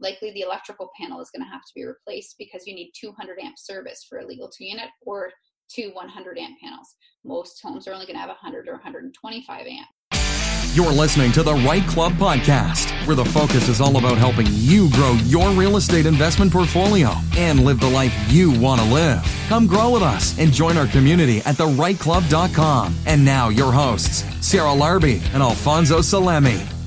likely the electrical panel is going to have to be replaced because you need 200 amp service for a legal two unit or two 100 amp panels. Most homes are only going to have 100 or 125 amp. You're listening to the REITE Club podcast, where the focus is all about helping you grow your real estate investment portfolio and live the life you want to live. Come grow with us and join our community at thereiteclub.com. And now, your hosts, Sarah Larbi and Alfonso Salemi.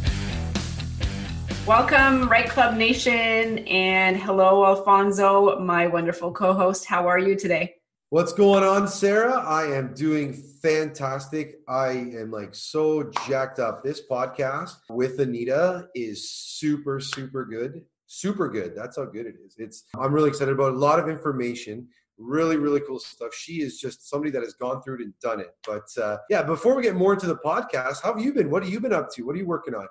Welcome, REITE Club Nation, and hello, Alfonso, my wonderful co host. How are you today? What's going on, Sarah? I am doing fantastic. I am like so jacked up. This podcast with Anita is super, super good. Super good. That's how good it is. It's I'm really excited about a lot of information. Really, really cool stuff. She is just somebody that has gone through it and done it. But uh, yeah, before we get more into the podcast, how have you been? What have you been up to? What are you working on?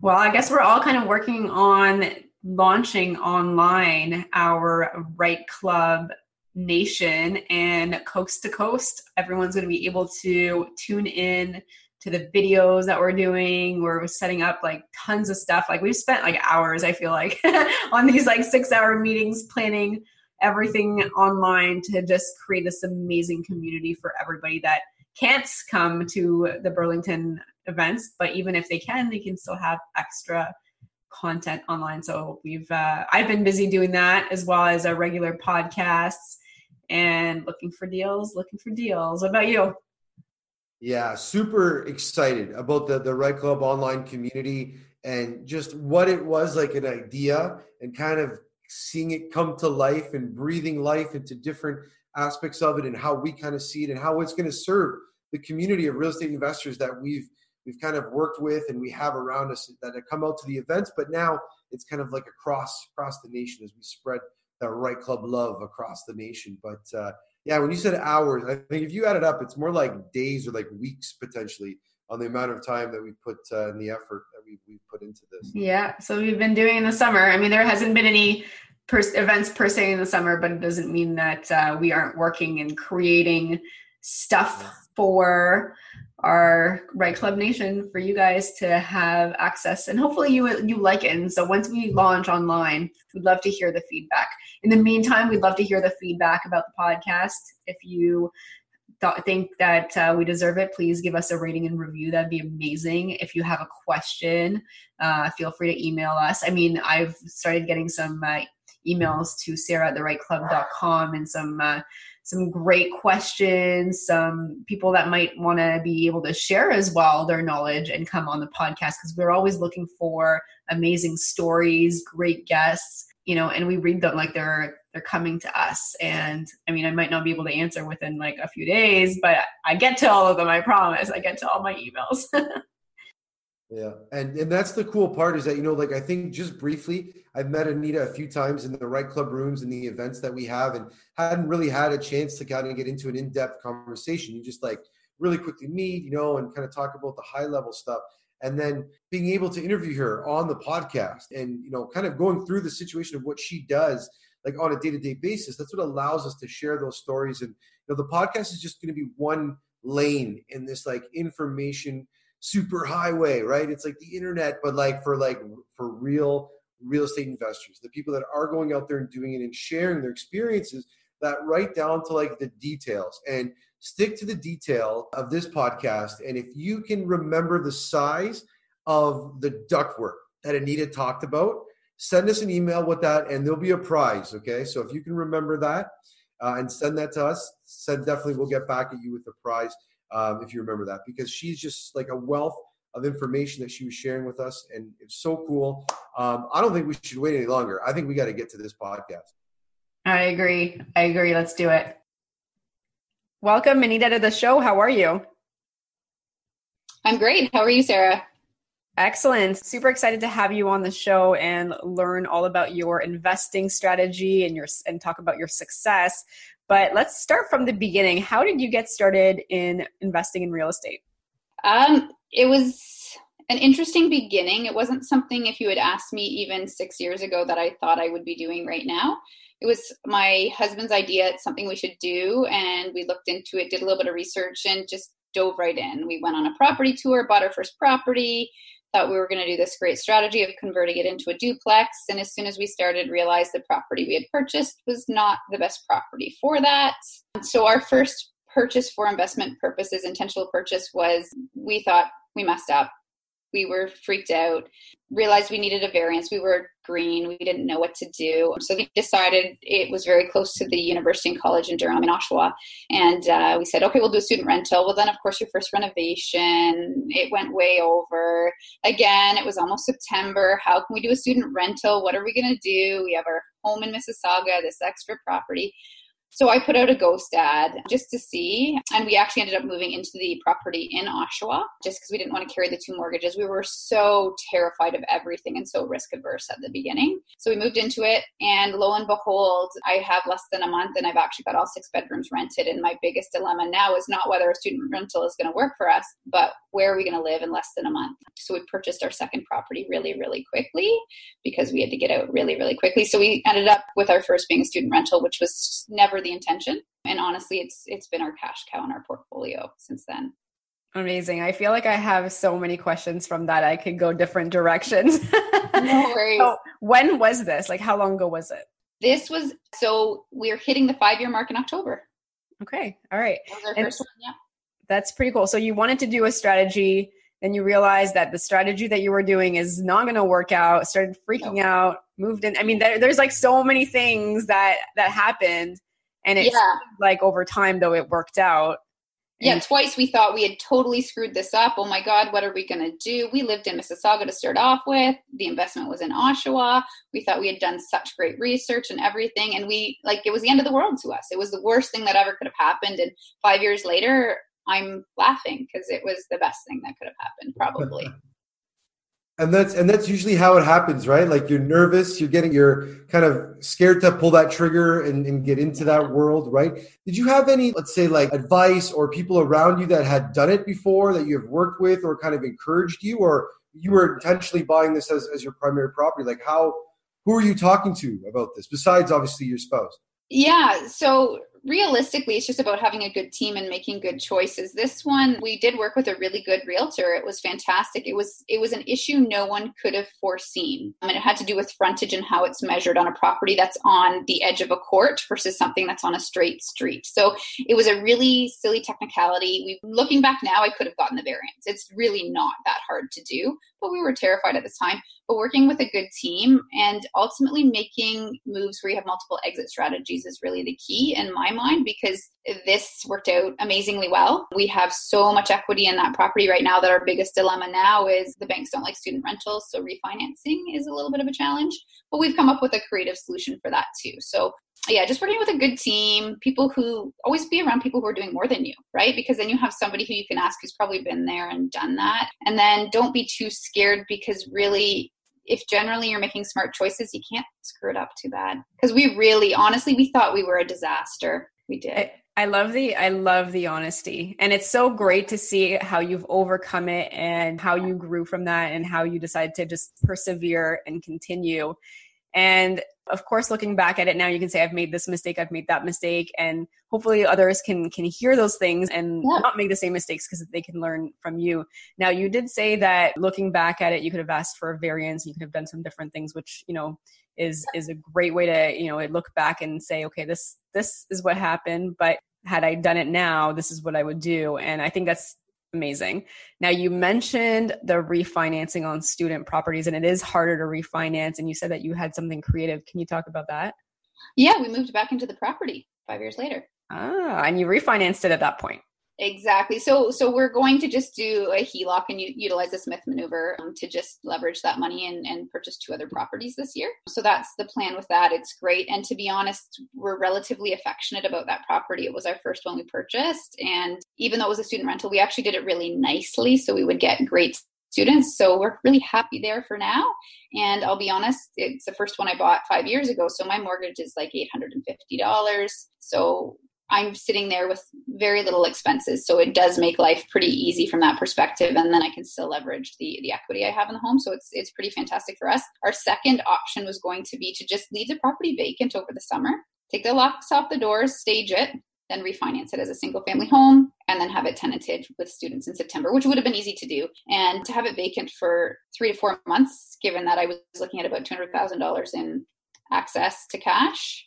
Well, I guess we're all kind of working on launching online our REITE Club nation and coast to coast everyone's going to be able to tune in to the videos that we're doing. We're setting up like tons of stuff. Like we've spent like hours i feel like on these like six hour meetings planning everything online to just create this amazing community for everybody that can't come to the burlington events but even if they can they can still have extra content online so we've uh, i've been busy doing that as well as our regular podcasts and looking for deals, looking for deals. What about you? Yeah, super excited about the the REITE Club online community and just what it was like an idea and kind of seeing it come to life and breathing life into different aspects of it and how we kind of see it and how it's going to serve the community of real estate investors that we've we've kind of worked with and we have around us that have come out to the events but now it's kind of like across across the nation as we spread that REITE club love across the nation. But uh, yeah, when you said hours, I think if you add it up, it's more like days or like weeks potentially on the amount of time that we put uh, in the effort that we we put into this. Yeah, so we've been doing in the summer. I mean, there hasn't been any per- events per se in the summer, but it doesn't mean that uh, we aren't working and creating stuff for our REITE club nation for you guys to have access and hopefully you you like it. And so once we launch online we'd love to hear the feedback. In the meantime we'd love to hear the feedback about the podcast. If you th- think that uh, we deserve it please give us a rating and review. That'd be amazing. If you have a question uh, feel free to email us. I mean i've started getting some uh, emails to sarah at the REITE club.com and some uh, some great questions, some people that might want to be able to share as well their knowledge and come on the podcast because we're always looking for amazing stories, great guests, you know, and we read them like they're they're coming to us. And I mean, I might not be able to answer within like a few days, but I get to all of them, I promise. I get to all my emails. Yeah, and and that's the cool part is that you know, like I think just briefly, I've met Anita a few times in the REITE club rooms and the events that we have, and hadn't really had a chance to kind of get into an in-depth conversation. You just like really quickly meet, you know, and kind of talk about the high-level stuff, and then being able to interview her on the podcast, and you know, kind of going through the situation of what she does, like on a day-to-day basis. That's what allows us to share those stories, and you know, the podcast is just going to be one lane in this like information super highway, right? It's like the internet, but like for like for real real estate investors, the people that are going out there and doing it and sharing their experiences that right down to like the details and stick to the detail of this podcast. And if you can remember the size of the ductwork that Anita talked about, send us an email with that and there'll be a prize. Okay. So if you can remember that uh, and send that to us, send definitely we'll get back at you with the prize um, if you remember that, because she's just like a wealth of information that she was sharing with us, and it's so cool. Um, I don't think we should wait any longer. I think we got to get to this podcast. I agree. I agree. Let's do it. Welcome, Anita, to the show. How are you? I'm great. How are you, Sarah? Excellent. Super excited to have you on the show and learn all about your investing strategy and your and talk about your success. But let's start from the beginning. How did you get started in investing in real estate? Um, it was an interesting beginning. It wasn't something, if you had asked me even six years ago, that I thought I would be doing right now. It was my husband's idea. It's something we should do. And we looked into it, did a little bit of research, and just dove right in. We went on a property tour, bought our first property, thought we were going to do this great strategy of converting it into a duplex. And as soon as we started, realized the property we had purchased was not the best property for that. So our first purchase for investment purposes, intentional purchase, was we thought we messed up. We were freaked out, realized we needed a variance. We were green. We didn't know what to do. So we decided it was very close to the University and College in Durham in Oshawa. And uh, we said, okay, we'll do a student rental. Well, then, of course, your first renovation, it went way over. Again, it was almost September. How can we do a student rental? What are we going to do? We have our home in Mississauga, this extra property. So I put out a ghost ad just to see. And we actually ended up moving into the property in Oshawa just because we didn't want to carry the two mortgages. We were so terrified of everything and so risk averse at the beginning. So we moved into it. And lo and behold, I have less than a month and I've actually got all six bedrooms rented. And my biggest dilemma now is not whether a student rental is going to work for us, but where are we going to live in less than a month? So we purchased our second property really, really quickly because we had to get out really, really quickly. So we ended up with our first being a student rental, which was never the intention. And honestly, it's it's been our cash cow in our portfolio since then. Amazing. I feel like I have so many questions from that. I could go different directions. no worries. So when was this? Like how long ago was it? This was so we're hitting the five year mark in October. Okay. All right. That one, yeah. That's pretty cool. So you wanted to do a strategy, then you realized that the strategy that you were doing is not going to work out, started freaking out, moved in. I mean, there, there's like so many things that that happened and it's yeah. like over time though it worked out yeah, twice we thought we had totally screwed this up. Oh my God, what are we going to do? We lived in Mississauga to start off with. The investment was in Oshawa. We thought we had done such great research and everything. And we, like, it was the end of the world to us. It was the worst thing that ever could have happened. And five years later, I'm laughing because it was the best thing that could have happened, probably. and that's and that's usually how it happens right? Like you're nervous you're getting you're kind of scared to pull that trigger and, and get into that world right? Did you have any let's say like advice or people around you that had done it before that you have worked with or kind of encouraged you? Or you were intentionally buying this as, as your primary property? Like how who are you talking to about this besides obviously your spouse? Yeah. So realistically, it's just about having a good team and making good choices. This one, we did work with a really good realtor. It was fantastic. It was it was an issue no one could have foreseen. Um, I mean, it had to do with frontage and how it's measured on a property that's on the edge of a court versus something that's on a straight street. So it was a really silly technicality. We looking back now, I could have gotten the variance. It's really not that hard to do, but we were terrified at the time. But working with a good team and ultimately making moves where you have multiple exit strategies is really the key in my mind because this worked out amazingly well. We have so much equity in that property right now that our biggest dilemma now is the banks don't like student rentals, so refinancing is a little bit of a challenge. But we've come up with a creative solution for that too. So yeah, just working with a good team, people who always be around people who are doing more than you, right? Because then you have somebody who you can ask who's probably been there and done that. And then don't be too scared because really if generally you're making smart choices, you can't screw it up too bad. Because we really, honestly, we thought we were a disaster. We did. I, I love the I love the honesty. And it's so great to see how you've overcome it and how you grew from that and how you decided to just persevere and continue. And of course, looking back at it now, you can say, I've made this mistake, I've made that mistake. And hopefully others can can hear those things and yeah. not make the same mistakes because they can learn from you. Now you did say that looking back at it, you could have asked for a variance, you could have done some different things, which, you know, is is a great way to, you know, look back and say, okay, this this is what happened, but had I done it now, this is what I would do. And I think that's amazing. Now, you mentioned the refinancing on student properties, and it is harder to refinance. And you said that you had something creative. Can you talk about that? Yeah, we moved back into the property five years later. Ah, and you refinanced it at that point. Exactly. So so we're going to just do a HELOC and u- utilize the Smith maneuver um, to just leverage that money and, and purchase two other properties this year. So that's the plan with that. It's great. And to be honest, we're relatively affectionate about that property. It was our first one we purchased. And even though it was a student rental, we actually did it really nicely. So we would get great students. So we're really happy there for now. And I'll be honest, it's the first one I bought five years ago. So my mortgage is like $850. So I'm sitting there with very little expenses. So it does make life pretty easy from that perspective. And then I can still leverage the, the equity I have in the home. So it's, it's pretty fantastic for us. Our second option was going to be to just leave the property vacant over the summer, take the locks off the doors, stage it, then refinance it as a single family home. and then have it tenanted with students in September, which would have been easy to do. And to have it vacant for three to four months, given that I was looking at about $200,000 in access to cash,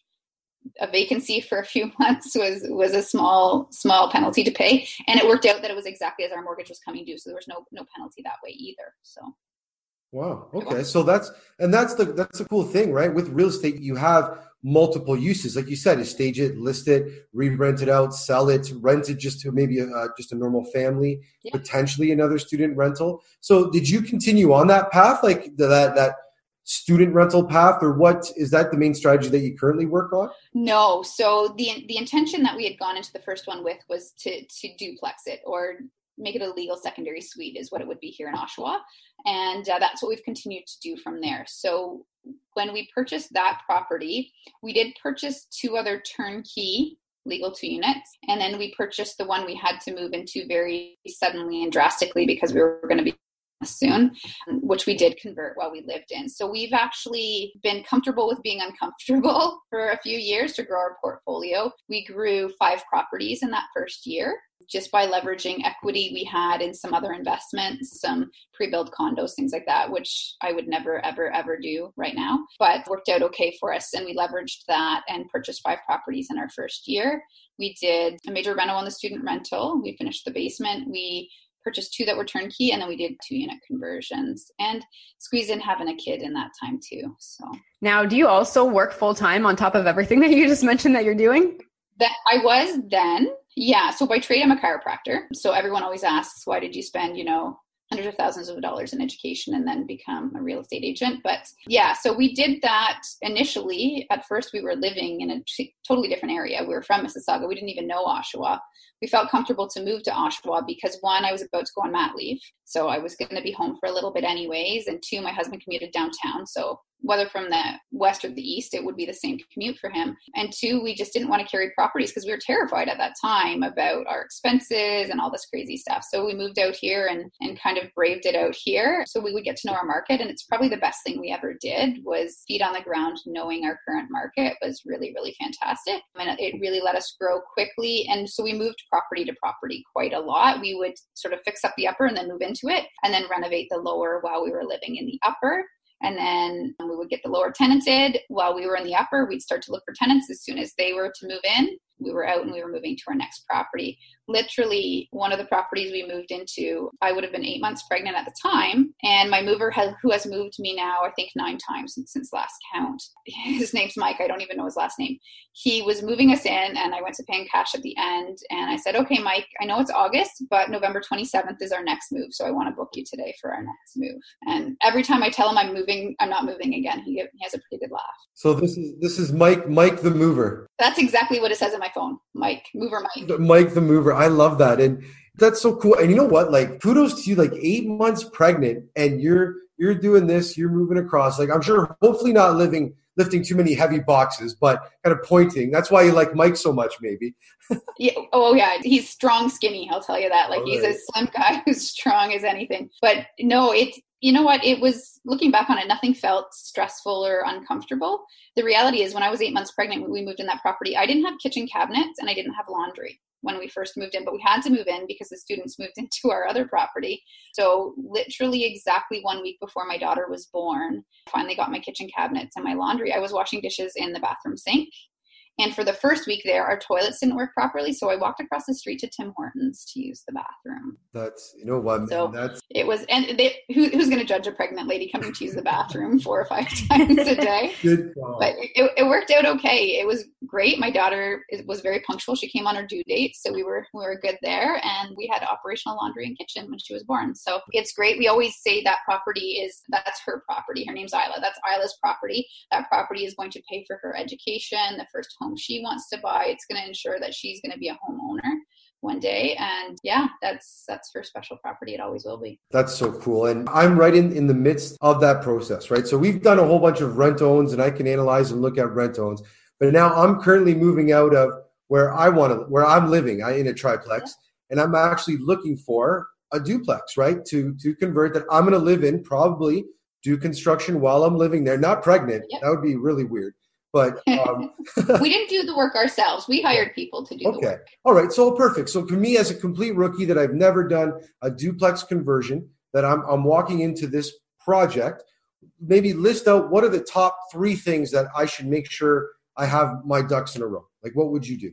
a vacancy for a few months was was a small small penalty to pay. And it worked out that it was exactly as our mortgage was coming due. So there was no no penalty that way either. So. Wow. Okay. So that's and that's the that's the cool thing right? With real estate you have multiple uses. Like you said, is stage it, list it, re-rent it out, sell it, rent it just to maybe a, just a normal family, yeah. potentially another student rental. So did you continue on that path, like that that student rental path, or what is that the main strategy that you currently work on? No. So the the intention that we had gone into the first one with was to to duplex it or make it a legal secondary suite is what it would be here in Oshawa. And uh, that's what we've continued to do from there. So when we purchased that property, we did purchase two other turnkey legal two units. And then we purchased the one we had to move into very suddenly and drastically because we were going to be soon, which we did convert while we lived in. So we've actually been comfortable with being uncomfortable for a few years to grow our portfolio. We grew five properties in that first year just by leveraging equity we had in some other investments, some pre-built condos, things like that, which I would never, ever, ever do right now, but worked out okay for us. And we leveraged that and purchased five properties in our first year. We did a major rental on the student rental. We finished the basement. We purchased two that were turnkey and then we did two unit conversions and squeezed in having a kid in that time too so now do you also work full time on top of everything that you just mentioned that you're doing that i was then yeah. So by trade, I'm a chiropractor. So everyone always asks, why did you spend, you know, hundreds of thousands of dollars in education and then become a real estate agent. But yeah, so we did that initially. At first, we were living in a t- totally different area. We were from Mississauga. We didn't even know Oshawa. We felt comfortable to move to Oshawa because one, I was about to go on mat leave. So I was going to be home for a little bit anyways. And two, my husband commuted downtown. So whether from the west or the east, it would be the same commute for him. And two, we just didn't want to carry properties because we were terrified at that time about our expenses and all this crazy stuff. So we moved out here and, and kind of braved it out here so we would get to know our market. And it's probably the best thing we ever did was feet on the ground, knowing our current market was really, really fantastic. And it really let us grow quickly. And so we moved property to property quite a lot. We would sort of fix up the upper and then move into it and then renovate the lower while we were living in the upper and then we would get the lower tenanted while we were in the upper we'd start to look for tenants as soon as they were to move in we were out and we were moving to our next property. Literally, one of the properties we moved into, I would have been eight months pregnant at the time. And my mover, has, who has moved me now, I think nine times since, since last count, his name's Mike. I don't even know his last name. He was moving us in, and I went to paying cash at the end. And I said, Okay, Mike, I know it's August, but November 27th is our next move. So I want to book you today for our next move. And every time I tell him I'm moving, I'm not moving again, he, he has a pretty good laugh. So this is this is Mike Mike the mover. That's exactly what it says in my phone. Mike mover Mike. Mike the mover. I love that, and that's so cool. And you know what? Like kudos to you. Like eight months pregnant, and you're you're doing this. You're moving across. Like I'm sure, hopefully not living lifting too many heavy boxes, but kind of pointing. That's why you like Mike so much, maybe. yeah. Oh yeah, he's strong, skinny. I'll tell you that. Like he's a slim guy who's strong as anything. But no, it's you know what? It was looking back on it, nothing felt stressful or uncomfortable. The reality is, when I was eight months pregnant, we moved in that property, I didn't have kitchen cabinets and I didn't have laundry when we first moved in, but we had to move in because the students moved into our other property. So, literally, exactly one week before my daughter was born, finally got my kitchen cabinets and my laundry. I was washing dishes in the bathroom sink and for the first week there, our toilets didn't work properly, so I walked across the street to Tim Hortons to use the bathroom. That's you know what, so that's it was, and they, who, who's going to judge a pregnant lady coming to use the bathroom four or five times a day? Good but it, it worked out okay. It was great. My daughter was very punctual. She came on her due date, so we were we were good there, and we had operational laundry and kitchen when she was born. So it's great. We always say that property is that's her property. Her name's Isla. That's Isla's property. That property is going to pay for her education, the first home home. She wants to buy. It's going to ensure that she's going to be a homeowner one day and yeah that's that's her special property it always will be. That's so cool and i'm right in in the midst of that process right? So we've done a whole bunch of rent owns and i can analyze and look at rent owns but now i'm currently moving out of where i want to where i'm living I, in a triplex and i'm actually looking for a duplex right? To to convert that i'm going to live in probably do construction while i'm living there not pregnant that would be really weird But um, we didn't do the work ourselves. We hired people to do okay. the work. Okay. All right. So perfect. So for me, as a complete rookie that I've never done a duplex conversion, that I'm I'm walking into this project, maybe list out what are the top three things that I should make sure I have my ducks in a row. Like, what would you do?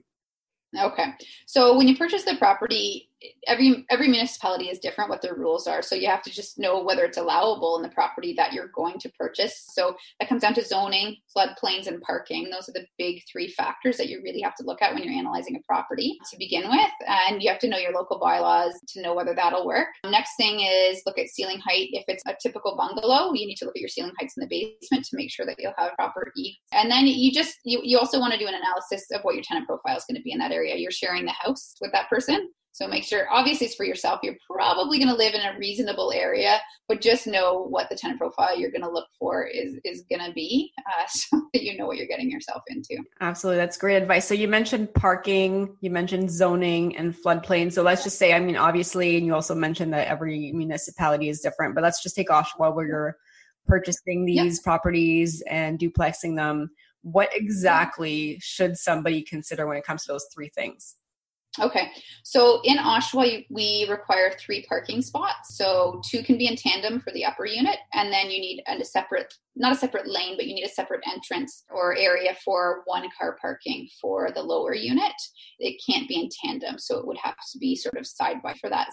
Okay. So when you purchase the property, every every municipality is different what their rules are. So you have to just know whether it's allowable in the property that you're going to purchase. So that comes down to zoning, floodplains, and parking. Those are the big three factors that you really have to look at when you're analyzing a property to begin with. And you have to know your local bylaws to know whether that'll work. Next thing is look at ceiling height. If it's a typical bungalow, you need to look at your ceiling heights in the basement to make sure that you'll have proper E. And then you just you, you also want to do an analysis of what your tenant profile is going to be in that area. You're sharing the house with that person. So make sure, obviously, it's for yourself. You're probably going to live in a reasonable area, but just know what the tenant profile you're going to look for is is going to be, uh, so that you know what you're getting yourself into. Absolutely, that's great advice. So you mentioned parking, you mentioned zoning and floodplain. So let's just say, I mean, obviously, and you also mentioned that every municipality is different. But let's just take Oshawa, where you're purchasing these yep. properties and duplexing them. What exactly should somebody consider when it comes to those three things? Okay, so in Oshawa, we require three parking spots. So two can be in tandem for the upper unit, and then you need a separate not a separate lane, but you need a separate entrance or area for one car parking for the lower unit. It can't be in tandem, so it would have to be sort of side by for that.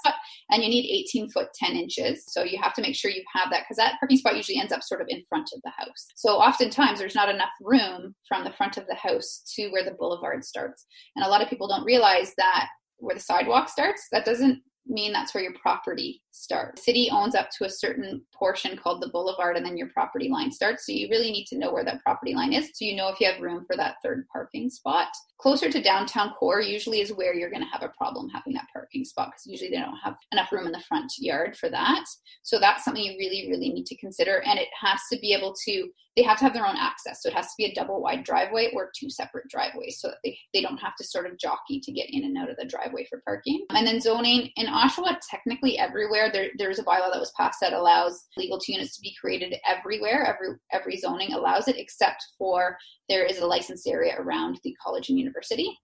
And you need 18 foot 10 inches. So you have to make sure you have that because that parking spot usually ends up sort of in front of the house. So oftentimes there's not enough room from the front of the house to where the boulevard starts. And a lot of people don't realize that where the sidewalk starts, that doesn't mean that's where your property starts. City owns up to a certain portion called the boulevard, and then your property line starts. So you really need to know where that property line is so you know if you have room for that third parking spot. Closer to downtown core usually is where you're going to have a problem having that parking spot because usually they don't have enough room in the front yard for that. So that's something you really, really need to consider. And it has to be able to they have to have their own access. So it has to be a double wide driveway or two separate driveways so that they, they don't have to sort of jockey to get in and out of the driveway for parking. And then zoning in Oshawa, technically everywhere there, there's a bylaw that was passed that allows legal two units to be created everywhere. Every every zoning allows it except for there is a licensed area around the college and university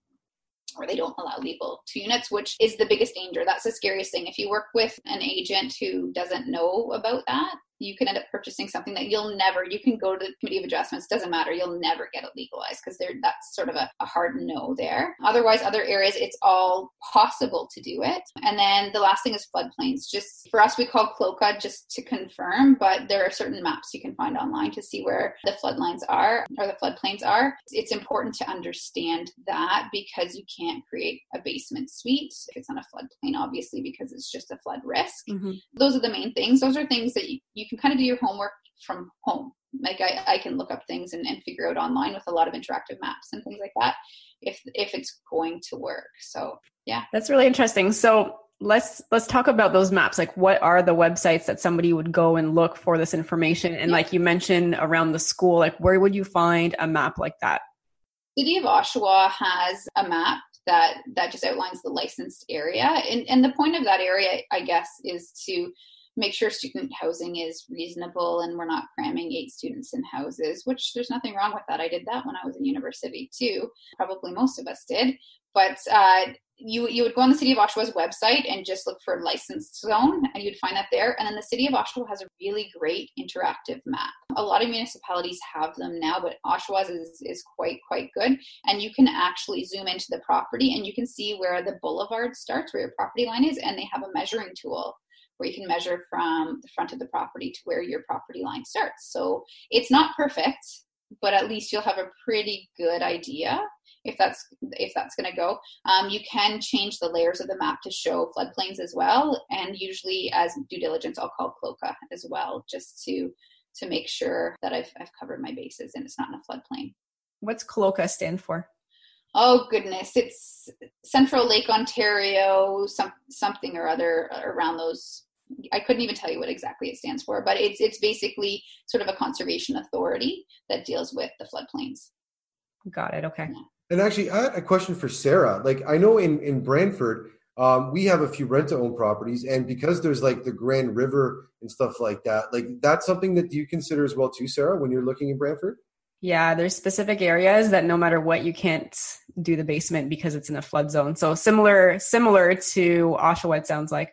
or they don't allow legal two units, which is the biggest danger. That's the scariest thing. If you work with an agent who doesn't know about that, you can end up purchasing something that you'll never you can go to the committee of adjustments doesn't matter you'll never get it legalized because there that's sort of a, a, hard no there. Otherwise other areas it's all possible to do it. And then the last thing is floodplains. Just for us we call CLOCA just to confirm but there are certain maps you can find online to see where the floodlines are or the floodplains are. It's important to understand that because you can't create a basement suite if it's on a floodplain obviously because it's just a flood risk. Mm-hmm. those are the main things. Those are things that you, you can kind of do your homework from home. Like I, I can look up things and, and figure out online with a lot of interactive maps and things like that if if it's going to work. So yeah. That's really interesting. So let's let's talk about those maps like what are the websites that somebody would go and look for this information and yeah. like you mentioned around the school like where would you find a map like that city of oshawa has a map that that just outlines the licensed area and and the point of that area i guess is to make sure student housing is reasonable and we're not cramming eight students in houses, which there's nothing wrong with that. I did that when I was in university too. Probably most of us did. But uh, you you would go on the City of Oshawa's website and just look for licensed zone, and you'd find that there. And then the City of Oshawa has a really great interactive map. A lot of municipalities have them now, but Oshawa's is is quite quite good. And you can actually zoom into the property and you can see where the boulevard starts, where your property line is, and they have a measuring tool where you can measure from the front of the property to where your property line starts. So it's not perfect, but at least you'll have a pretty good idea if that's if that's going to go. Um, you can change the layers of the map to show floodplains as well, and usually as due diligence, I'll call CLOCA as well, just to to make sure that I've I've covered my bases and it's not in a floodplain. What's CLOCA stand for? oh goodness, it's Central Lake Ontario, some something or other around those I couldn't even tell you what exactly it stands for, but it's it's basically sort of a conservation authority that deals with the floodplains. Got it. Okay. Yeah. And actually, I had a question for Sarah. Like, I know in in Brantford, um, we have a few rent to own properties, and because there's like the Grand River and stuff like that, like that's something that you consider as well too, Sarah, when you're looking in Brantford. Yeah, there's specific areas that no matter what you can't do the basement because it's in a flood zone. So similar similar to Oshawa it sounds like.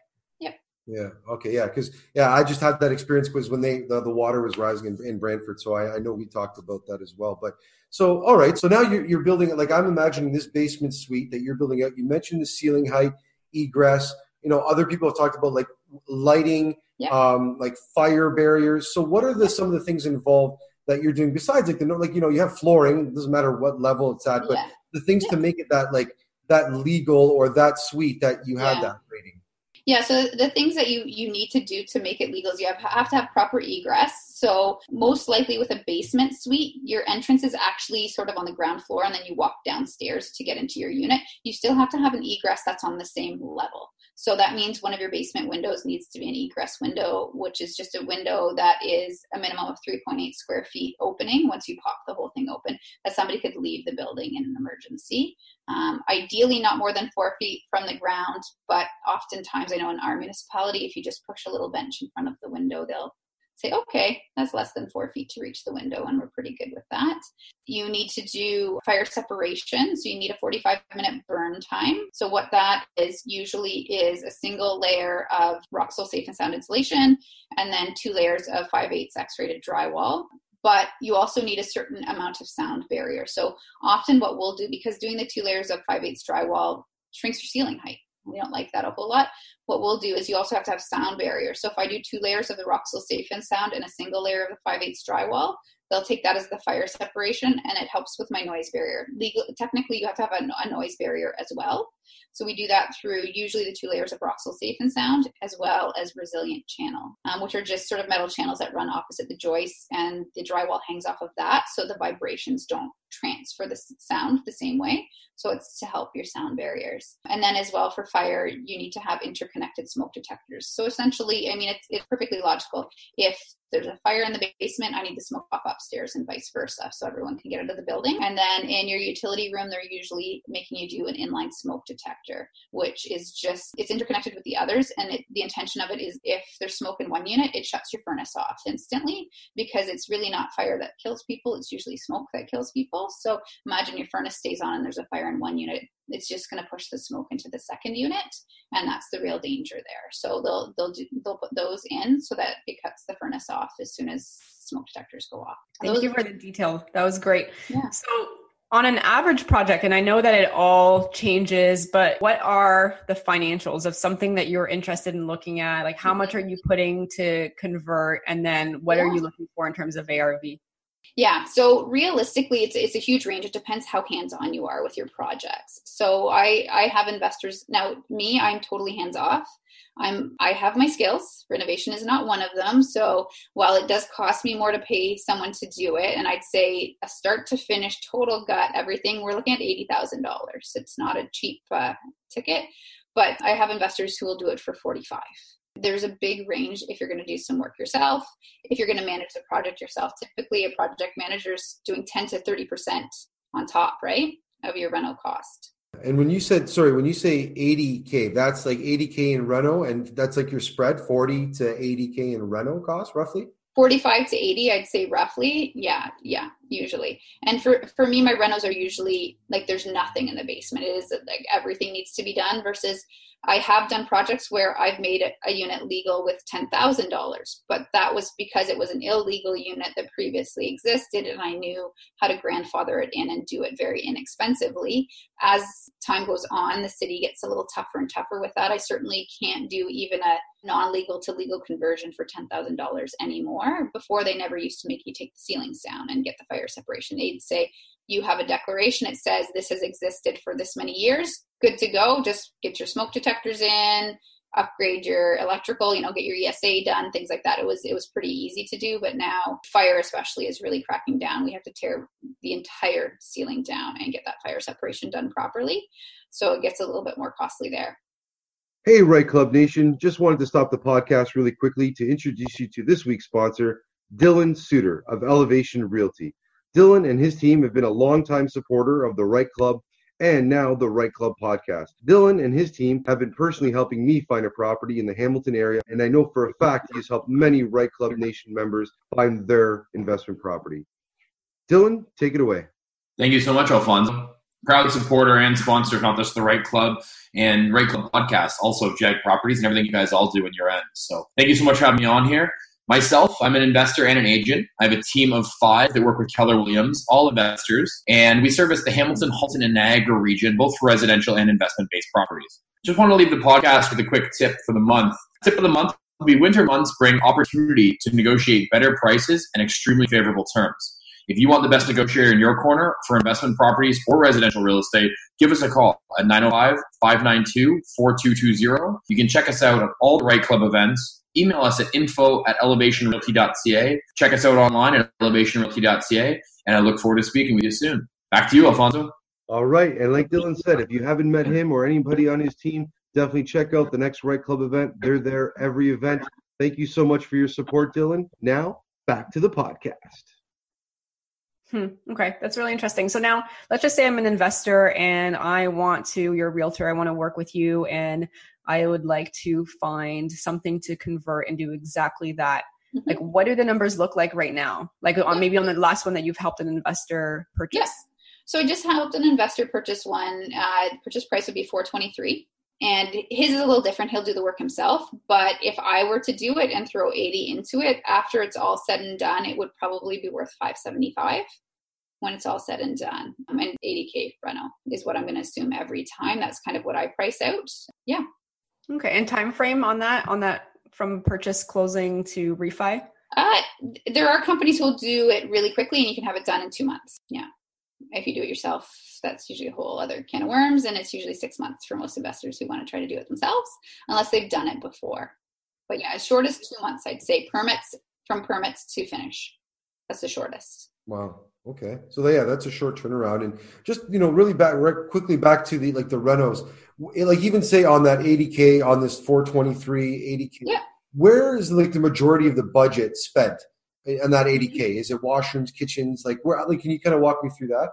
Yeah. Okay. Yeah. Because yeah, I just had that experience because when they the, the water was rising in, in Brantford, so I, I, know we talked about that as well. But so all right, so now you're you're building like I'm imagining this basement suite that you're building out. You mentioned the ceiling height, egress. You know, other people have talked about like lighting, yeah. um, like fire barriers. So what are the some of the things involved that you're doing besides like the like you know you have flooring. It doesn't matter what level it's at, but yeah. the things yeah. to make it that like that legal or that suite that you have that rating. Yeah, so the things that you you need to do to make it legal is you have, have to have proper egress. So most likely with a basement suite, your entrance is actually sort of on the ground floor and then you walk downstairs to get into your unit. You still have to have an egress that's on the same level. So that means one of your basement windows needs to be an egress window, which is just a window that is a minimum of 3.8 square feet opening once you pop the whole thing open, that somebody could leave the building in an emergency. Um, ideally, not more than four feet from the ground, but oftentimes I know in our municipality, if you just push a little bench in front of the window, they'll say, okay, that's less than four feet to reach the window, and we're pretty good with that. You need to do fire separation, so you need a 45 minute burn time. So, what that is usually is a single layer of Roxul Safe and Sound insulation, and then two layers of 5 8 X rated drywall. But you also need a certain amount of sound barrier. So, often what we'll do, because doing the two layers of 5 8 drywall shrinks your ceiling height we don't like that a whole lot. What we'll do is you also have to have sound barriers. So if I do two layers of the Safe and Sound and a single layer of the 5 8 drywall, they'll take that as the fire separation and it helps with my noise barrier. Legal, technically, you have to have a, a noise barrier as well. So we do that through usually the two layers of Roxul Safe and Sound as well as Resilient Channel, um, which are just sort of metal channels that run opposite the joists and the drywall hangs off of that so the vibrations don't transfer the sound the same way. So it's to help your sound barriers. And then as well for fire, you need to have interconnected smoke detectors. So essentially, I mean, it's, it's perfectly logical. If there's a fire in the basement, I need the smoke off upstairs and vice versa, so everyone can get out of the building. And then in your utility room, they're usually making you do an inline smoke detector, which is just it's interconnected with the others. And it, the intention of it is if there's smoke in one unit, it shuts your furnace off instantly because it's really not fire that kills people; it's usually smoke that kills people. So imagine your furnace stays on and there's a fire in one unit it's just going to push the smoke into the second unit and that's the real danger there. So they'll they'll do they'll put those in so that it cuts the furnace off as soon as smoke detectors go off. Thank those you for the detail. That was great. Yeah. so on an average project and i know that it all changes but what are the financials of something that you're interested in looking at? Like how much mm-hmm. are you putting to convert? And then what yeah. are you looking for in terms of arv yeah, so realistically, it's it's a huge range. It depends how hands on you are with your projects. So I I have investors now. Me, I'm totally hands off. I'm I have my skills. Renovation is not one of them. So while it does cost me more to pay someone to do it, and I'd say a start to finish total gut everything, we're looking at eighty thousand dollars. It's not a cheap uh, ticket, but I have investors who will do it for forty five there's a big range if you're going to do some work yourself. If you're going to manage the project yourself typically a project manager is doing 10 to 30% on top right of your rental cost. And when you said sorry when you say 80k that's like 80k in reno and that's like your spread 40 to 80k in reno cost roughly? 45 to 80 i'd say roughly yeah yeah usually and for for me my rentals are usually like there's nothing in the basement it is like everything needs to be done versus I have done projects where I've made a, unit legal with $10,000, but that was because it was an illegal unit that previously existed and I knew how to grandfather it in and do it very inexpensively. As time goes on, the city gets a little tougher and tougher with that. I certainly can't do even a non legal to legal conversion for $10,000 anymore. Before, they never used to make you take the ceilings down and get the fire separation. They'd say, you have a declaration it says this has existed for this many years good to go just get your smoke detectors in upgrade your electrical you know get your esa done things like that. It was it was pretty easy to do but now fire especially is really cracking down. We have to tear the entire ceiling down and get that fire separation done properly. So it gets a little bit more costly there. Hey REITE club nation. Just wanted to stop the podcast really quickly to introduce you to this week's sponsor dylan suter of elevation realty Dylan and his team have been a longtime supporter of the REITE Club and now the REITE Club podcast. Dylan and his team have been personally helping me find a property in the Hamilton area, and I know for a fact he has helped many REITE Club Nation members find their investment property. Dylan, take it away. Thank you so much, Alfonso. Proud supporter and sponsor of not just the REITE Club and REITE Club podcast, also of Jag Properties and everything you guys all do in your end. So thank you so much for having me on here. Myself, I'm an investor and an agent. I have a team of five that work with Keller Williams, all investors, and we service the Hamilton, Halton, and Niagara region, both residential and investment based properties. Just want to leave the podcast with a quick tip for the month. Tip of the month will be winter months bring opportunity to negotiate better prices and extremely favorable terms. If you want the best negotiator in your corner for investment properties or residential real estate, give us a call at 905 592 4220. You can check us out at all the REITE club events. Email us at info at elevationrealty.ca. Check us out online at elevationrealty.ca. And I look forward to speaking with you soon. Back to you, Alfonso. All right. And like Dylan said, if you haven't met him or anybody on his team, definitely check out the next REITE Club event. They're there every event. Thank you so much for your support, Dylan. Now, back to the podcast. Hmm. Okay, that's really interesting. So now, let's just say I'm an investor and I want to, you're a realtor, I want to work with you, and I would like to find something to convert and do exactly that. Mm-hmm. Like, what do the numbers look like right now? Like, on maybe on the last one that you've helped an investor purchase. Yes. So I just helped an investor purchase one. Uh, purchase price would be 423 and his is a little different he'll do the work himself but if i were to do it and throw 80 into it after it's all said and done it would probably be worth 575 when it's all said and done and 80k reno is what i'm going to assume every time that's kind of what i price out yeah okay and time frame on that on that from purchase closing to refi? Uh, there are companies who will do it really quickly and you can have it done in two months. Yeah. If you do it yourself that's usually a whole other can of worms and it's usually six months for most investors who want to try to do it themselves unless they've done it before. But yeah as short as two months i'd say permits from permits to finish. That's the shortest. Wow. Okay. So yeah that's a short turnaround. And just you know really back right, quickly back to the like the renos like even say on that 80k on this 423 80k yeah. where is like the majority of the budget spent on that 80k mm-hmm. is it washrooms kitchens? Like where like can you kind of walk me through that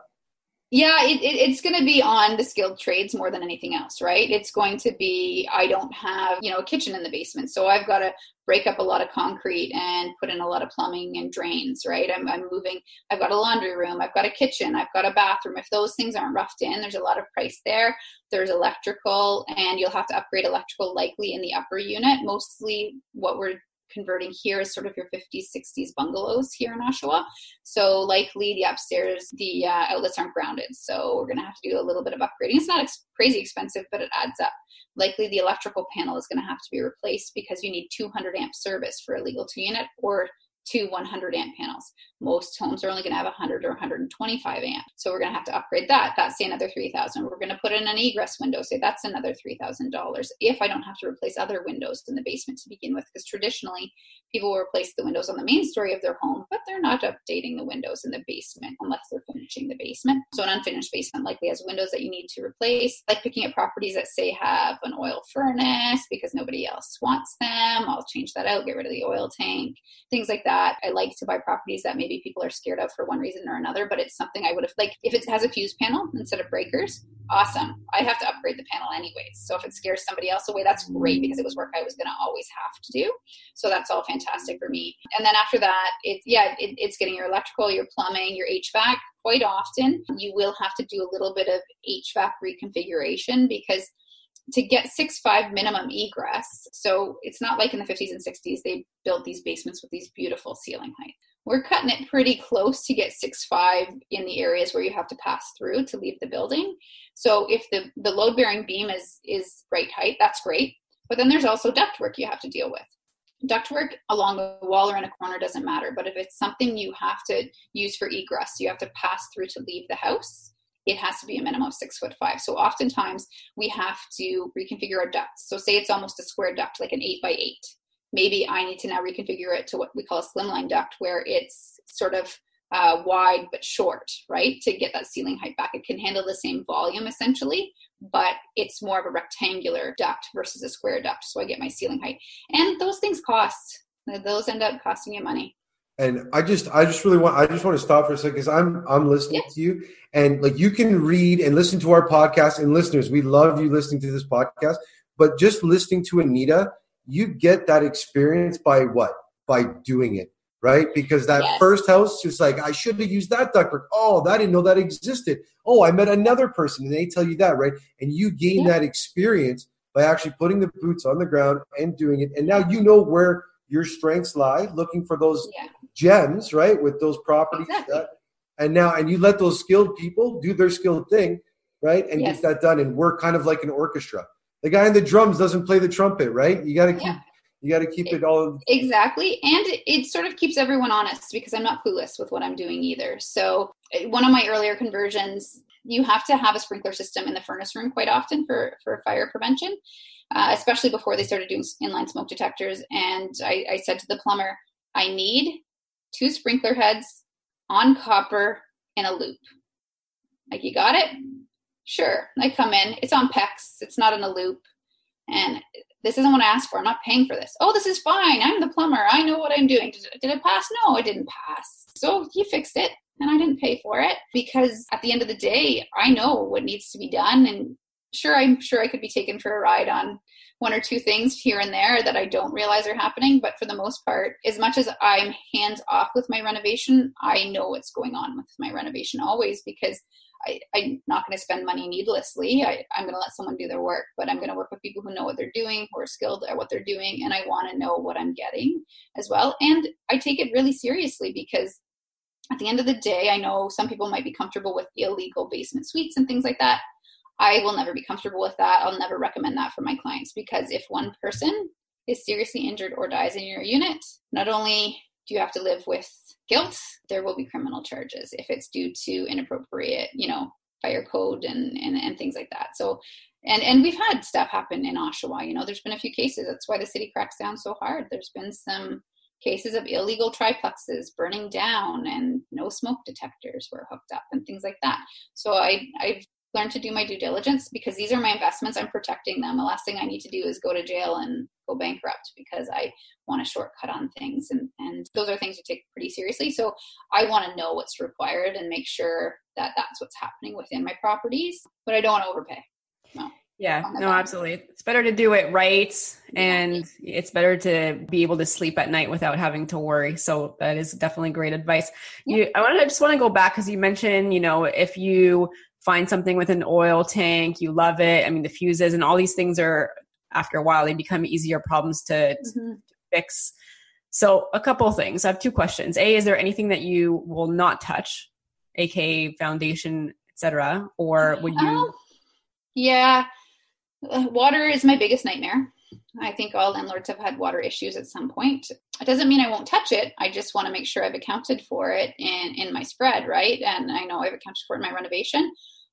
yeah, it, it, it's going to be on the skilled trades more than anything else, right? It's going to be, I don't have, you know, a kitchen in the basement. So I've got to break up a lot of concrete and put in a lot of plumbing and drains, right? I'm, I'm moving, I've got a laundry room, I've got a kitchen, I've got a bathroom. If those things aren't roughed in, there's a lot of price there. There's electrical, and you'll have to upgrade electrical likely in the upper unit. Mostly what we're converting here is sort of your 50s, 60s bungalows here in Oshawa. So likely the upstairs, the uh, outlets aren't grounded. So we're going to have to do a little bit of upgrading. It's not ex- crazy expensive, but it adds up. Likely the electrical panel is going to have to be replaced because you need 200 amp service for a legal two unit or to 100 amp panels. Most homes are only going to have 100 or 125 amp. So we're going to have to upgrade that. That's another 3000 We're going to put in an egress window. Say that's another $3,000 if I don't have to replace other windows in the basement to begin with. Because traditionally, people will replace the windows on the main story of their home, but they're not updating the windows in the basement unless they're finishing the basement. So an unfinished basement likely has windows that you need to replace. Like picking up properties that say have an oil furnace because nobody else wants them. I'll change that out, get rid of the oil tank, things like that that. I like to buy properties that maybe people are scared of for one reason or another, but it's something I would have like if it has a fuse panel instead of breakers, awesome. I have to upgrade the panel anyways. So if it scares somebody else away, that's great because it was work I was gonna always have to do. So that's all fantastic for me. And then after that, it's yeah, it, it's getting your electrical, your plumbing, your HVAC. Quite often, you will have to do a little bit of HVAC reconfiguration because to get six five minimum egress. So it's not like in the 50s and 60s they built these basements with these beautiful ceiling heights. We're cutting it pretty close to get six five in the areas where you have to pass through to leave the building. So if the the load bearing beam is is right height, that's great. But then there's also ductwork you have to deal with. Ductwork along the wall or in a corner doesn't matter, but if it's something you have to use for egress, you have to pass through to leave the house it has to be a minimum of six foot five. So oftentimes we have to reconfigure a duct. So say it's almost a square duct, like an eight by eight. Maybe I need to now reconfigure it to what we call a slimline duct, where it's sort of uh, wide but short, right? To get that ceiling height back. It can handle the same volume essentially, but it's more of a rectangular duct versus a square duct. So I get my ceiling height. And those things cost. Those end up costing you money and I just I just really want I just want to stop for a second because I'm I'm listening to you and like you can read and listen to our podcast and listeners we love you listening to this podcast but just listening to Anita you get that experience by what by doing it right? Because that Yes. first house, just like, I should have used that ductwork. Oh, I didn't know that existed. Oh, I met another person and they tell you that, right? And you gain Yeah. that experience by actually putting the boots on the ground and doing it. And now you know where your strengths lie, looking for those Yeah. Gems, right? With those properties. Exactly. that- and now, and you let those skilled people do their skilled thing, right? And Yes. get that done. And work kind of like an orchestra. The guy in the drums doesn't play the trumpet, right? You got to keep, Yeah. you got to keep it all. Exactly. And it, it sort of keeps everyone honest because I'm not clueless with what I'm doing either. So, uh, one of my earlier conversions, you have to have a sprinkler system in the furnace room quite often for, for fire prevention, uh, especially before they started doing inline smoke detectors. And I, I said to the plumber, I need two sprinkler heads on copper in a loop. Like, you got it? Sure. I come in, it's on PEX, it's not in a loop. And this isn't what I asked for. I'm not paying for this. Oh, this is fine. I'm the plumber. I know what I'm doing. Did, did it pass? No, it didn't pass. So he fixed it and I didn't pay for it because at the end of the day, I know what needs to be done. And sure, I'm sure I could be taken for a ride on one or two things here and there that I don't realize are happening. But for the most part, as much as I'm hands off with my renovation, I know what's going on with my renovation always because I, I'm not going to spend money needlessly. I, I'm going to let someone do their work, but I'm going to work with people who know what they're doing, who are skilled at what they're doing, and I want to know what I'm getting as well. And I take it really seriously because at the end of the day, I know some people might be comfortable with illegal basement suites and things like that. I will never be comfortable with that. I'll never recommend that for my clients because if one person is seriously injured or dies in your unit, not only do you have to live with guilt, there will be criminal charges if it's due to inappropriate, you know, fire code and, and, and things like that. So, and, and we've had stuff happen in Oshawa, you know, there's been a few cases. That's why the city cracks down so hard. There's been some cases of illegal triplexes burning down and no smoke detectors were hooked up and things like that. So I, I've learned to do my due diligence because these are my investments. I'm protecting them. The last thing I need to do is go to jail and go bankrupt because I want a shortcut on things. And, and those are things to take pretty seriously. So I want to know what's required and make sure that that's what's happening within my properties, but I don't want to overpay. No. Yeah, no, back. absolutely. It's better to do it right and it's better to be able to sleep at night without having to worry. So that is definitely great advice. You I want to just want to go back cuz you mentioned, you know, if you find something with an oil tank, you love it. I mean, the fuses and all these things are after a while they become easier problems to, to fix. So, a couple of things. I have two questions. A, is there anything that you will not touch, aka foundation, etc., or would you Oh, yeah, Uh, water is my biggest nightmare. I think all landlords have had water issues at some point. It doesn't mean I won't touch it. I just want to make sure I've accounted for it in, in my spread, right? And I know I've accounted for it in my renovation.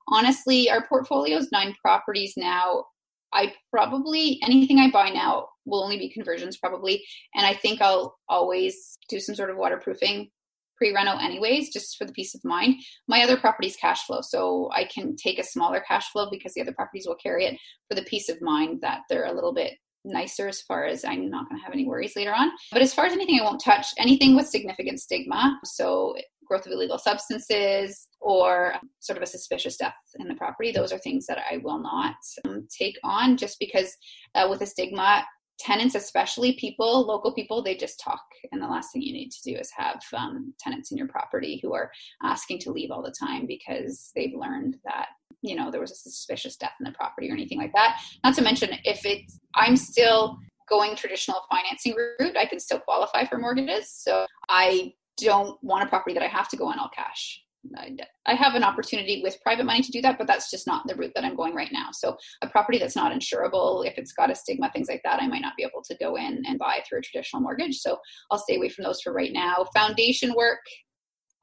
Honestly, our portfolio is nine properties now. I probably, anything I buy now will only be conversions probably. And I think I'll always do some sort of waterproofing pre-reno anyways, just for the peace of mind. My other properties cash flow, so I can take a smaller cash flow because the other properties will carry it for the peace of mind that they're a little bit nicer as far as I'm not going to have any worries later on. But as far as anything I won't touch, anything with significant stigma, so growth of illegal substances or sort of a suspicious death in the property, those are things that I will not um, take on just because uh, with a stigma, tenants especially people local people they just talk and the last thing you need to do is have um, tenants in your property who are asking to leave all the time because they've learned that you know there was a suspicious death in the property or anything like that not to mention if it's i'm still going traditional financing route i can still qualify for mortgages so i don't want a property that i have to go on all cash I, have an opportunity with private money to do that, but that's just not the route that I'm going right now. So, a property that's not insurable, if it's got a stigma, things like that, I might not be able to go in and buy through a traditional mortgage. So, I'll stay away from those for right now. Foundation work,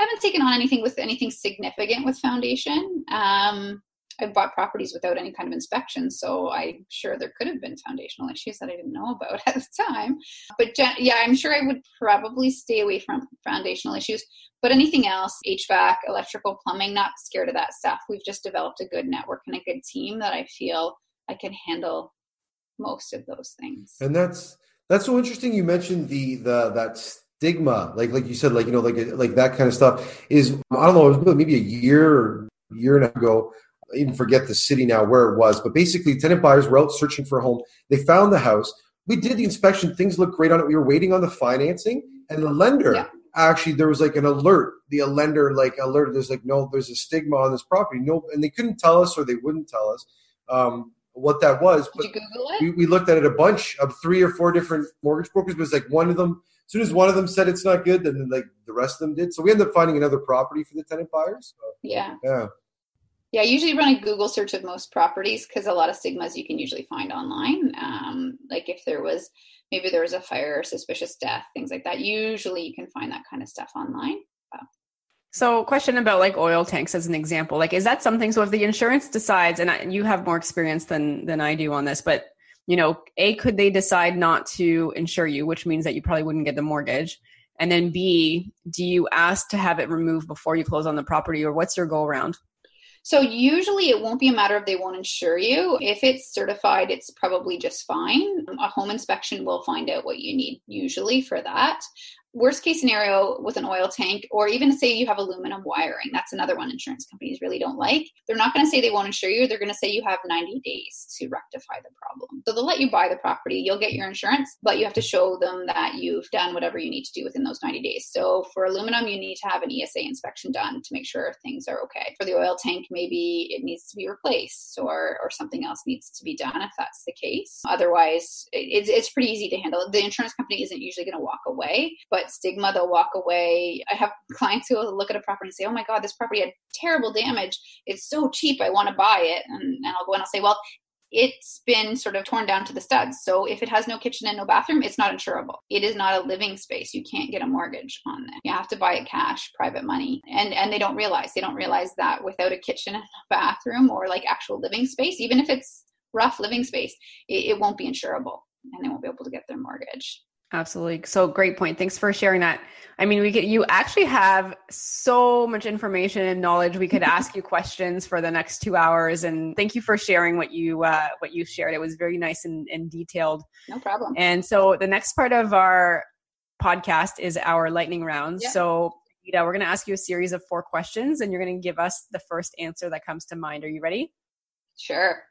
I haven't taken on anything with anything significant with foundation. Um, I've bought properties without any kind of inspection, so I'm sure there could have been foundational issues that I didn't know about at the time. But yeah, I'm sure I would probably stay away from foundational issues. But anything else, HVAC, electrical, plumbing, not scared of that stuff. We've just developed a good network and a good team that I feel I can handle most of those things. And that's that's so interesting. You mentioned the the that stigma, like like you said, like you know, like like that kind of stuff is I don't know, it was maybe a year or year and a half ago. I even forget the city now where it was, but basically, tenant buyers were out searching for a home. They found the house. We did the inspection. Things looked great on it. We were waiting on the financing, and the lender Yeah. actually there was like an alert. The lender like alert. There's like no, there's a stigma on this property. No, and they couldn't tell us or they wouldn't tell us um, what that was. Did you Google it? We, we looked at it a bunch of three or four different mortgage brokers. But it's like one of them. As soon as one of them said it's not good, then like the rest of them did. So we ended up finding another property for the tenant buyers. So, yeah. Yeah. Yeah, I usually run a Google search of most properties because a lot of stigmas you can usually find online. Um, like if there was maybe there was a fire or suspicious death, things like that. Usually you can find that kind of stuff online. So, question about like oil tanks as an example. Like, is that something? So, if the insurance decides, and I, you have more experience than than I do on this, but you know, a could they decide not to insure you, which means that you probably wouldn't get the mortgage, and then b, do you ask to have it removed before you close on the property, or what's your go around? So usually it won't be a matter of they won't insure you. If it's certified, it's probably just fine. A home inspection will find out what you need usually for that worst case scenario with an oil tank, or even say you have aluminum wiring, that's another one insurance companies really don't like. They're not going to say they won't insure you. They're going to say you have 90 days to rectify the problem. So they'll let you buy the property. You'll get your insurance, but you have to show them that you've done whatever you need to do within those 90 days. So for aluminum, you need to have an ESA inspection done to make sure things are okay. For the oil tank, maybe it needs to be replaced or, or something else needs to be done if that's the case. Otherwise, it's, it's pretty easy to handle. The insurance company isn't usually going to walk away, but stigma. They'll walk away. I have clients who will look at a property and say, "Oh my God, this property had terrible damage. It's so cheap. I want to buy it." And, and I'll go and I'll say, "Well." It's been sort of torn down to the studs. So if it has no kitchen and no bathroom, it's not insurable. It is not a living space. You can't get a mortgage on it. You have to buy it cash, private money. And and they don't realize. They don't realize that without a kitchen and a bathroom or like actual living space, even if it's rough living space, it, it won't be insurable and they won't be able to get their mortgage. Absolutely. So great point. Thanks for sharing that. I mean, we could you actually have so much information and knowledge. We could ask you questions for the next two hours. And thank you for sharing what you uh, what you shared. It was very nice and, and detailed. No problem. And so the next part of our podcast is our lightning round. Yeah. So Ida, we're going to ask you a series of four questions, and you're going to give us the first answer that comes to mind. Are you ready? Sure.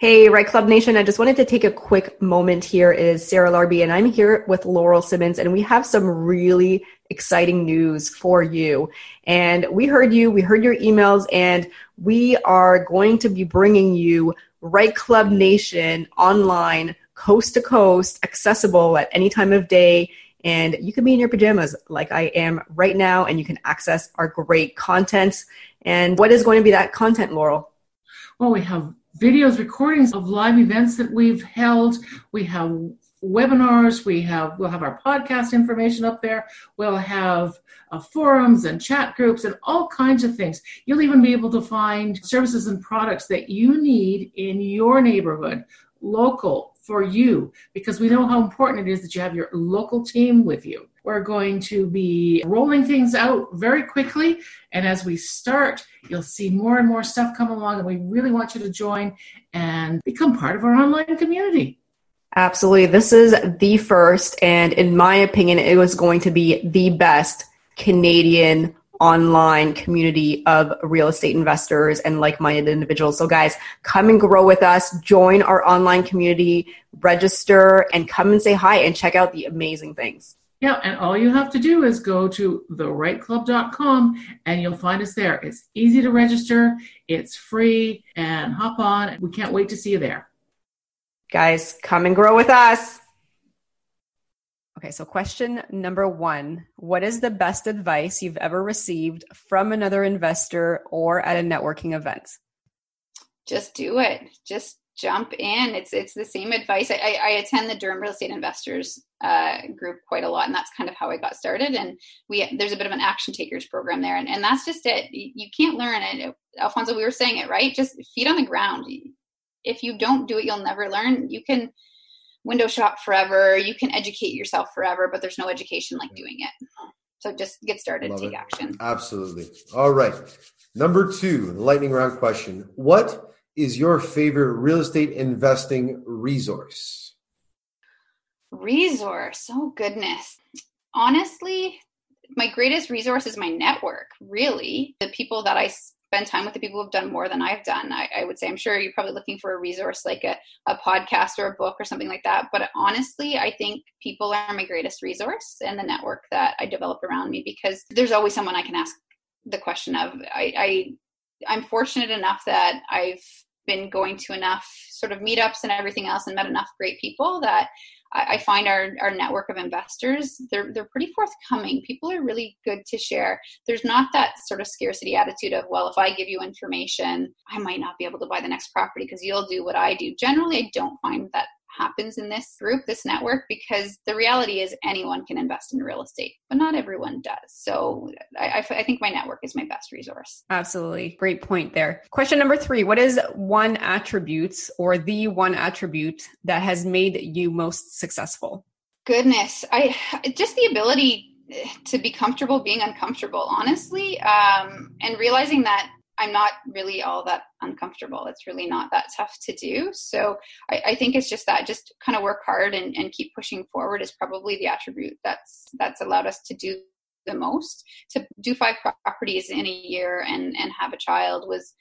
Hey, REITE Club Nation. I just wanted to take a quick moment here. It is Sarah Larby, and I'm here with Laurel Simmons, and we have some really exciting news for you. And we heard you, we heard your emails, and we are going to be bringing you REITE Club Nation online, coast to coast, accessible at any time of day. And you can be in your pajamas like I am right now, and you can access our great content. And what is going to be that content, Laurel? Well, we have videos, recordings of live events that we've held. We have webinars. We have we'll have our podcast information up there. We'll have uh, forums and chat groups and all kinds of things. You'll even be able to find services and products that you need in your neighborhood, local for you, because we know how important it is that you have your local team with you. We're going to be rolling things out very quickly. And as we start, you'll see more and more stuff come along. And we really want you to join and become part of our online community. Absolutely. This is the first, and in my opinion, it was going to be the best Canadian online community of real estate investors and like-minded individuals. So guys, come and grow with us, join our online community, register and come and say hi and check out the amazing things. Yeah, and all you have to do is go to thereiteclub.com and you'll find us there. It's easy to register, it's free, and hop on. We can't wait to see you there. Guys, come and grow with us. Okay, so question number one What is the best advice you've ever received from another investor or at a networking event? Just do it. Just jump in. It's it's the same advice. I, I attend the Durham Real Estate Investors uh, group quite a lot, and that's kind of how I got started. And we there's a bit of an action takers program there, and, and that's just it. You can't learn it. Alfonso, we were saying it right. Just feet on the ground. If you don't do it, you'll never learn. You can window shop forever. You can educate yourself forever, but there's no education like doing it. So just get started, Love take it. action. Absolutely. All right. Number two, lightning round question. What is your favorite real estate investing resource? Resource. Oh, goodness. Honestly, my greatest resource is my network, really. The people that I spend time with the people who've done more than I've done. I, I, would say I'm sure you're probably looking for a resource like a, a podcast or a book or something like that. But honestly, I think people are my greatest resource and the network that I develop around me because there's always someone I can ask the question of. I, I I'm fortunate enough that I've been going to enough sort of meetups and everything else and met enough great people that I, find our, our network of investors they're they're pretty forthcoming. People are really good to share. There's not that sort of scarcity attitude of well, if I give you information, I might not be able to buy the next property because you'll do what I do. Generally, I don't find that happens in this group, this network, because the reality is anyone can invest in real estate, but not everyone does. So I, I, think my network is my best resource. Absolutely. Great point there. Question number three What is one attribute or the one attribute that has made you most successful? Goodness, I just the ability to be comfortable being uncomfortable, honestly, um, and realizing that I'm not really all that uncomfortable. It's really not that tough to do. So I, I think it's just that just kind of work hard and, and keep pushing forward is probably the attribute that's that's allowed us to do the most. To do five properties in a year and and have a child was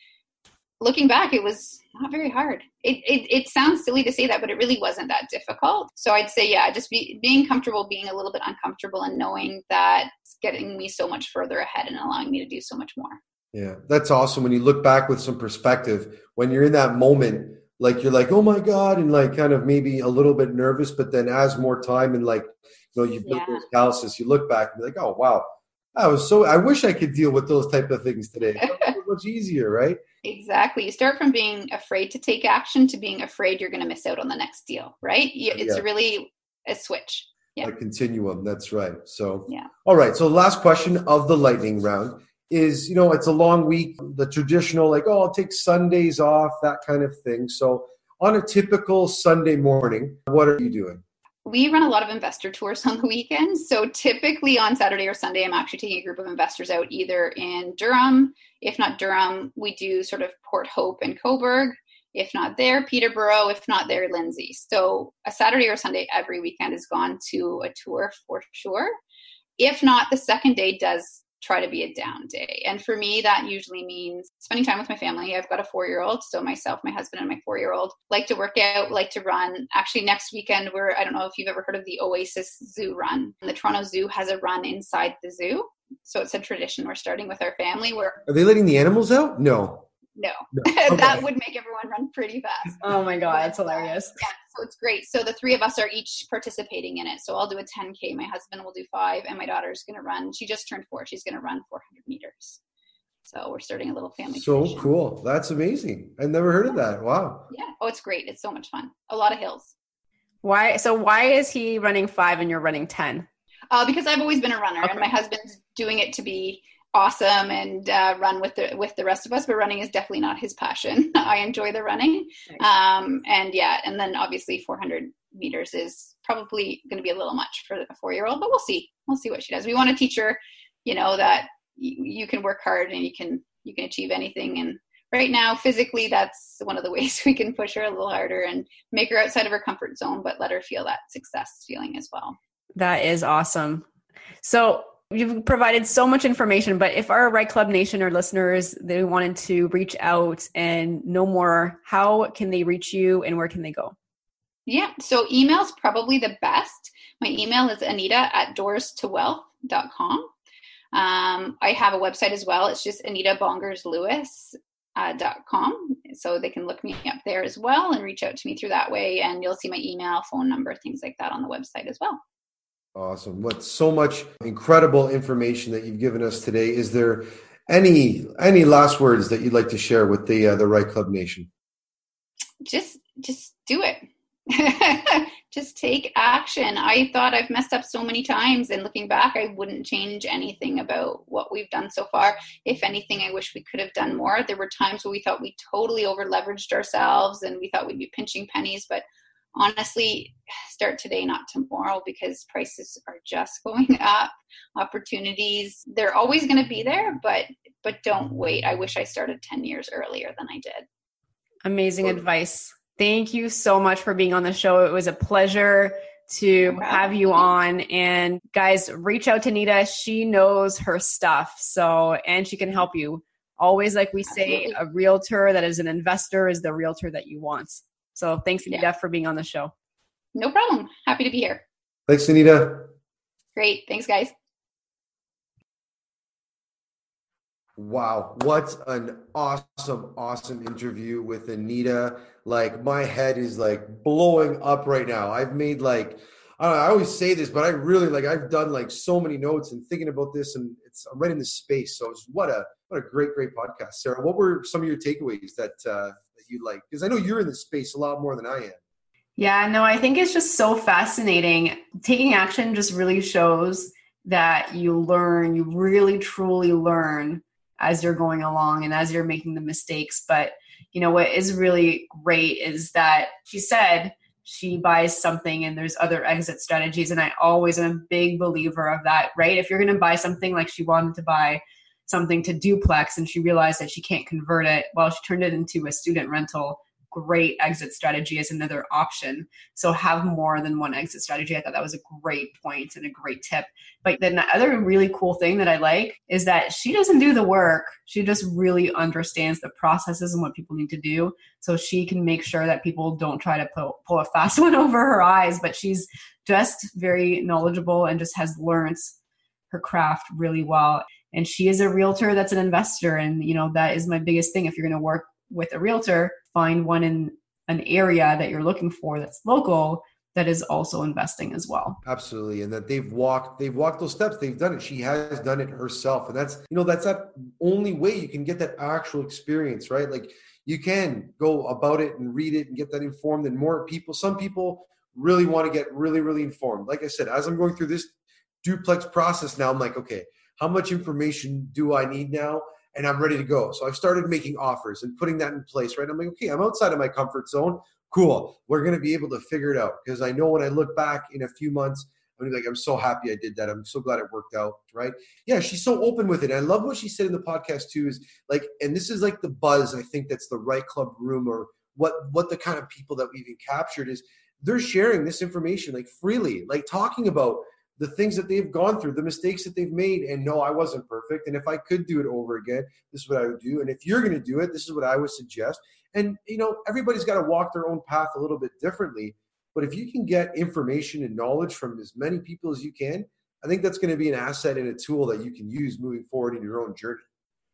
looking back, it was not very hard. It, it, it sounds silly to say that, but it really wasn't that difficult. So I'd say, yeah, just be, being comfortable, being a little bit uncomfortable, and knowing that it's getting me so much further ahead and allowing me to do so much more. Yeah, that's awesome. When you look back with some perspective, when you're in that moment, like you're like, oh my God, and like kind of maybe a little bit nervous, but then as more time and like, you know, you build yeah. those calluses, you look back and be like, oh wow, I was so, I wish I could deal with those type of things today. much easier, right? Exactly. You start from being afraid to take action to being afraid you're going to miss out on the next deal, right? It's yeah. really a switch. Yeah. A continuum. That's right. So, yeah. All right. So, last question of the lightning round is you know it's a long week the traditional like oh i'll take sundays off that kind of thing. So on a typical sunday morning what are you doing? We run a lot of investor tours on the weekends so typically on saturday or sunday i'm actually taking a group of investors out either in durham. If not durham we do sort of port hope and Cobourg. If not there peterborough. If not there lindsay. So a saturday or sunday every weekend is gone to a tour for sure. If not the second day does try to be a down day. And for me, that usually means spending time with my family. I've got a four year old, so myself, my husband, and my four year old like to work out, like to run. Actually, next weekend, we're, I don't know if you've ever heard of the Oasis Zoo Run. The Toronto Zoo has a run inside the zoo. So it's a tradition we're starting with our family. Where are they letting the animals out? No. No, no. Okay. that would make everyone run pretty fast. Oh my god, that's hilarious. Yeah, so it's great. So the three of us are each participating in it. So I'll do a 10k. My husband will do five, and my daughter's going to run. She just turned four. She's going to run 400 meters. So we're starting a little family. So tradition. cool. That's amazing. I've never heard of that. Wow. Yeah. Oh, it's great. It's so much fun. A lot of hills. Why? So why is he running five and you're running 10? Uh, because I've always been a runner, okay. and my husband's doing it to be awesome and uh, run with the with the rest of us but running is definitely not his passion. I enjoy the running. Um, and yeah and then obviously 400 meters is probably going to be a little much for a four year old but we'll see. We'll see what she does. We want to teach her you know that you, you can work hard and you can you can achieve anything. And right now physically that's one of the ways we can push her a little harder and make her outside of her comfort zone but let her feel that success feeling as well. That is awesome. So You've provided so much information, but if our REITE Club Nation or listeners they wanted to reach out and know more, how can they reach you and where can they go? Yeah, so email's probably the best. My email is anita at doors doorstowealth.com. Um, I have a website as well. It's just Anita Bongers Lewis uh. So they can look me up there as well and reach out to me through that way. And you'll see my email, phone number, things like that on the website as well. Awesome. What so much incredible information that you've given us today. Is there any any last words that you'd like to share with the uh, the REITE Club Nation? Just just do it. just take action. I thought I've messed up so many times, and looking back, I wouldn't change anything about what we've done so far. If anything, I wish we could have done more. There were times where we thought we totally over leveraged ourselves and we thought we'd be pinching pennies, but honestly start today not tomorrow because prices are just going up. Opportunities they're always going to be there but but don't wait. I wish i started 10 years earlier than i did. Amazing advice. Thank you so much for being on the show. It was a pleasure to have you on. And guys reach out to nita. She knows her stuff. So and she can help you. Always, like we say, Absolutely. a realtor that is an investor is the realtor that you want. So thanks, Anita, Yeah. for being on the show. No problem. Happy to be here. Thanks, Anita. Great. Thanks, guys. Wow, what an awesome, awesome interview with Anita. Like my head is like blowing up right now. I've made like I, don't know, I always say this, but I really like I've done like so many notes and thinking about this, and it's I'm right in this space. So it's what a what a great, great podcast, Sarah. What were some of your takeaways that uh, that you like? Because I know you're in this space a lot more than I am. Yeah, no, I think it's just so fascinating. Taking action just really shows that you learn, you really truly learn as you're going along and as you're making the mistakes. But, you know, what is really great is that she said she buys something and there's other exit strategies. And I always am a big believer of that, right? If you're going to buy something like she wanted to buy something to duplex and she realized that she can't convert it, well, she turned it into a student rental great exit strategy as another option. So have more than one exit strategy. I thought that was a great point and a great tip. But then the other really cool thing that I like is that she doesn't do the work. She just really understands the processes and what people need to do. So she can make sure that people don't try to pull, pull a fast one over her eyes, but she's just very knowledgeable and just has learned her craft really well. And she is a realtor that's an investor. And, you know, that is my biggest thing. If you're going to work with a realtor, find one in an area that you're looking for that's local that is also investing as well. Absolutely, and that they've walked they've walked those steps. They've done it. She has done it herself, and that's you know that's that only way you can get that actual experience, right? Like you can go about it and read it and get that informed. And more people, some people really want to get really really informed. Like I said, as I'm going through this duplex process now, I'm like, okay, how much information do I need now? and I'm ready to go. So I've started making offers and putting that in place, right? I'm like, okay, I'm outside of my comfort zone. Cool. We're going to be able to figure it out because I know when I look back in a few months, I'm gonna be like, I'm so happy I did that. I'm so glad it worked out, right? Yeah, she's so open with it. and I love what she said in the podcast too. Is like, and this is like the buzz. I think that's the REITE club room or what what the kind of people that we've captured is. They're sharing this information like freely, like talking about the things that they've gone through, the mistakes that they've made. And no, I wasn't perfect. And if I could do it over again, this is what I would do. And if you're going to do it, this is what I would suggest. And, you know, everybody's got to walk their own path a little bit differently. But if you can get information and knowledge from as many people as you can, I think that's going to be an asset and a tool that you can use moving forward in your own journey.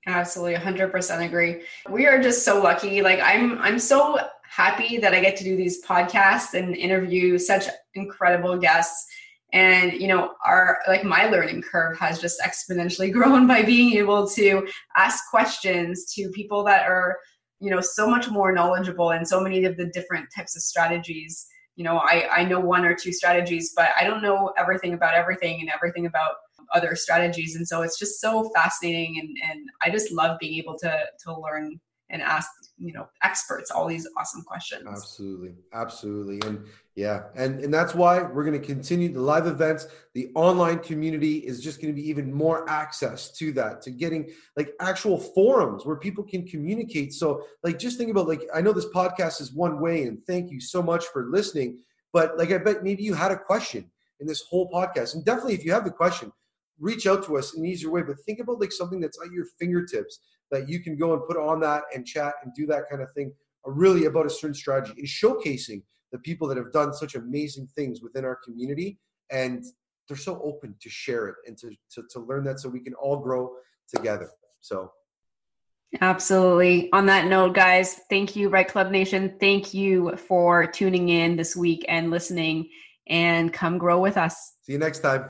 Absolutely, 100% agree. We are just so lucky. Like I'm I'm so happy that I get to do these podcasts and interview such incredible guests and you know our like my learning curve has just exponentially grown by being able to ask questions to people that are you know so much more knowledgeable and so many of the different types of strategies. You know i i know one or two strategies but i don't know everything about everything and everything about other strategies. And so it's just so fascinating and and i just love being able to to learn and ask you know experts all these awesome questions. Absolutely. Absolutely. And yeah. And and that's why we're going to continue the live events the online community is just going to be even more access to that to getting like actual forums where people can communicate. So like just think about like i know this podcast is one way and thank you so much for listening but like i bet maybe you had a question in this whole podcast. And definitely if you have the question reach out to us in an easier way but think about like something that's at your fingertips that you can go and put on that and chat and do that kind of thing really about a certain strategy is showcasing the people that have done such amazing things within our community and they're so open to share it and to, to, to learn that so we can all grow together so Absolutely. On that note, guys, thank you, REITE Club Nation. Thank you for tuning in this week and listening, and come grow with us. see you next time